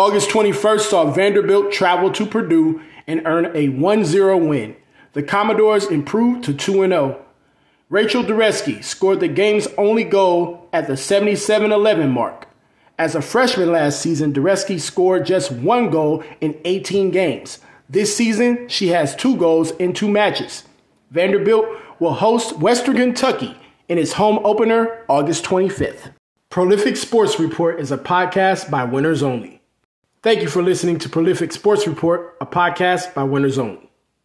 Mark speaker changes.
Speaker 1: August 21st saw Vanderbilt travel to Purdue and earn a 1 0 win. The Commodores improved to 2 0. Rachel Deresky scored the game's only goal at the 77 11 mark. As a freshman last season, Deresky scored just one goal in 18 games. This season, she has two goals in two matches. Vanderbilt will host Western Kentucky in its home opener August 25th. Prolific Sports Report is a podcast by Winners Only. Thank you for listening to Prolific Sports Report, a podcast by Winners Only.